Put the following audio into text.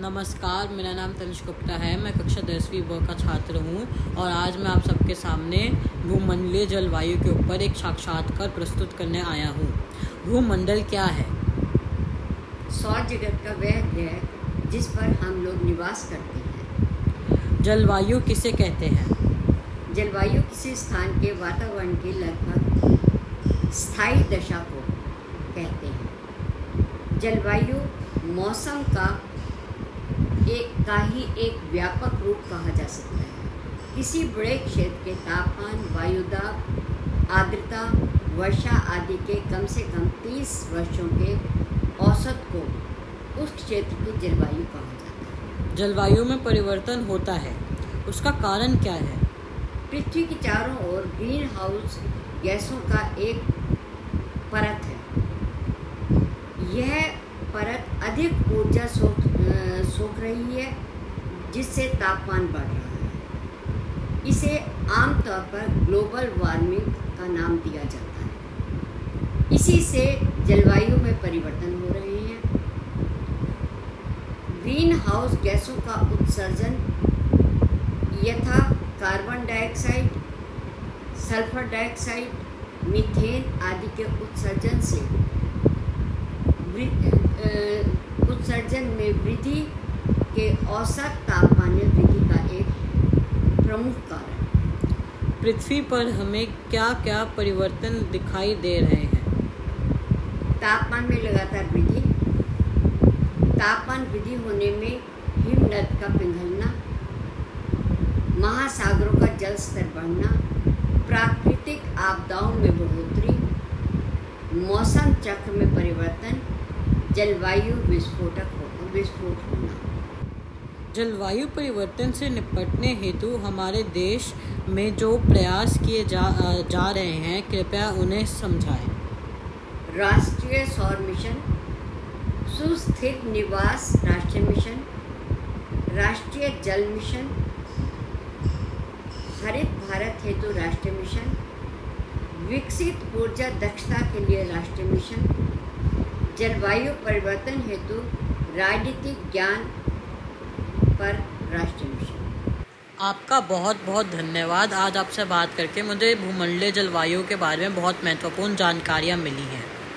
नमस्कार मेरा नाम तनिष गुप्ता है। मैं कक्षा दसवीं ब का छात्र हूँ और आज मैं आप सबके सामने भूमंडलीय जलवायु के ऊपर एक साक्षात्कार प्रस्तुत करने आया हूँ। भूमंडल क्या है? सौर जगत का वह ग्रह जिस पर हम लोग निवास करते हैं। जलवायु किसे कहते हैं? जलवायु किसी स्थान के वातावरण की लगभग स्थायी दशा को कहते हैं। जलवायु मौसम का का ही एक व्यापक रूप कहा जा सकता है। किसी बड़े क्षेत्र के तापमान वायुदाब आर्द्रता वर्षा आदि के कम से कम 30 वर्षों के औसत को उस क्षेत्र की जलवायु कहा जाता है। जलवायु में परिवर्तन होता है। उसका कारण क्या है? पृथ्वी के चारों ओर ग्रीन हाउस गैसों का एक परत है। यह परत अधिक ऊर्जा सोख रही है, जिससे तापमान बढ़ रहा है। इसे आमतौर पर ग्लोबल वार्मिंग का नाम दिया जाता है। इसी से जलवायु में परिवर्तन हो रहे हैं। ग्रीन हाउस गैसों का उत्सर्जन, यथा carbon dioxide, sulphur dioxide, methane आदि के उत्सर्जन से उत्सर्जन में वृद्धि औसत तापमान वृद्धि का एक प्रमुख कारण। पृथ्वी पर हमें क्या क्या परिवर्तन दिखाई दे रहे हैं? तापमान में लगातार वृद्धि। तापमान वृद्धि होने में हिमनद का पिघलना। महासागरों का जल स्तर बढ़ना। प्राकृतिक आपदाओं में बढ़ोतरी। मौसम चक्र में परिवर्तन। जलवायु विस्फोटक विस्फोट होना। जलवायु परिवर्तन से निपटने हेतु हमारे देश में जो प्रयास किए जा जा रहे हैं, कृपया उन्हें समझाएँ। राष्ट्रीय सौर मिशन सुस्थिर निवास राष्ट्रीय मिशन, राष्ट्रीय जल मिशन, हरित भारत हेतु राष्ट्रीय मिशन, विकसित ऊर्जा दक्षता के लिए राष्ट्रीय मिशन, जलवायु परिवर्तन हेतु राजनीतिक ज्ञान पर राष्ट्रीय मिशन आपका बहुत बहुत धन्यवाद। आज आपसे बात करके मुझे भूमंडलीय जलवायु के बारे में बहुत महत्वपूर्ण जानकारियाँ मिली हैं।